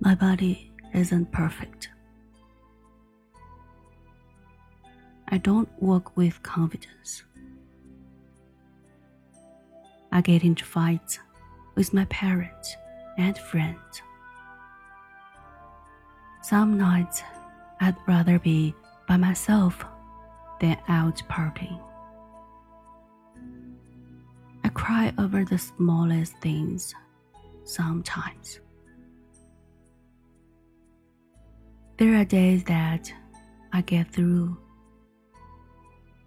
My body isn't perfect. I don't walk with confidence. I get into fights with my parents and friends. Some nights I'd rather be by myself than out partying. I cry over the smallest things sometimes. There are days that I get through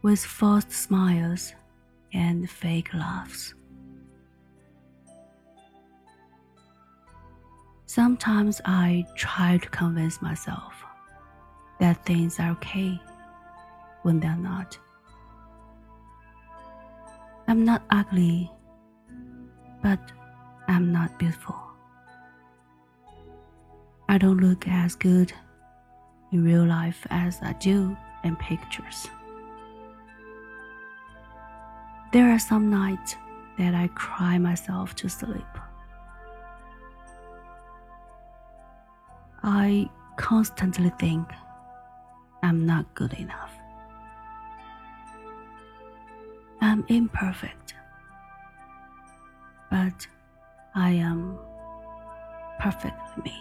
with forced smiles and fake laughs. Sometimes I try to convince myself that things are okay when they're not. I'm not ugly, but I'm not beautiful. I don't look as good in real life as I do in pictures. There are some nights that I cry myself to sleep. I constantly think I'm not good enough. I'm imperfect, but I am perfectly me.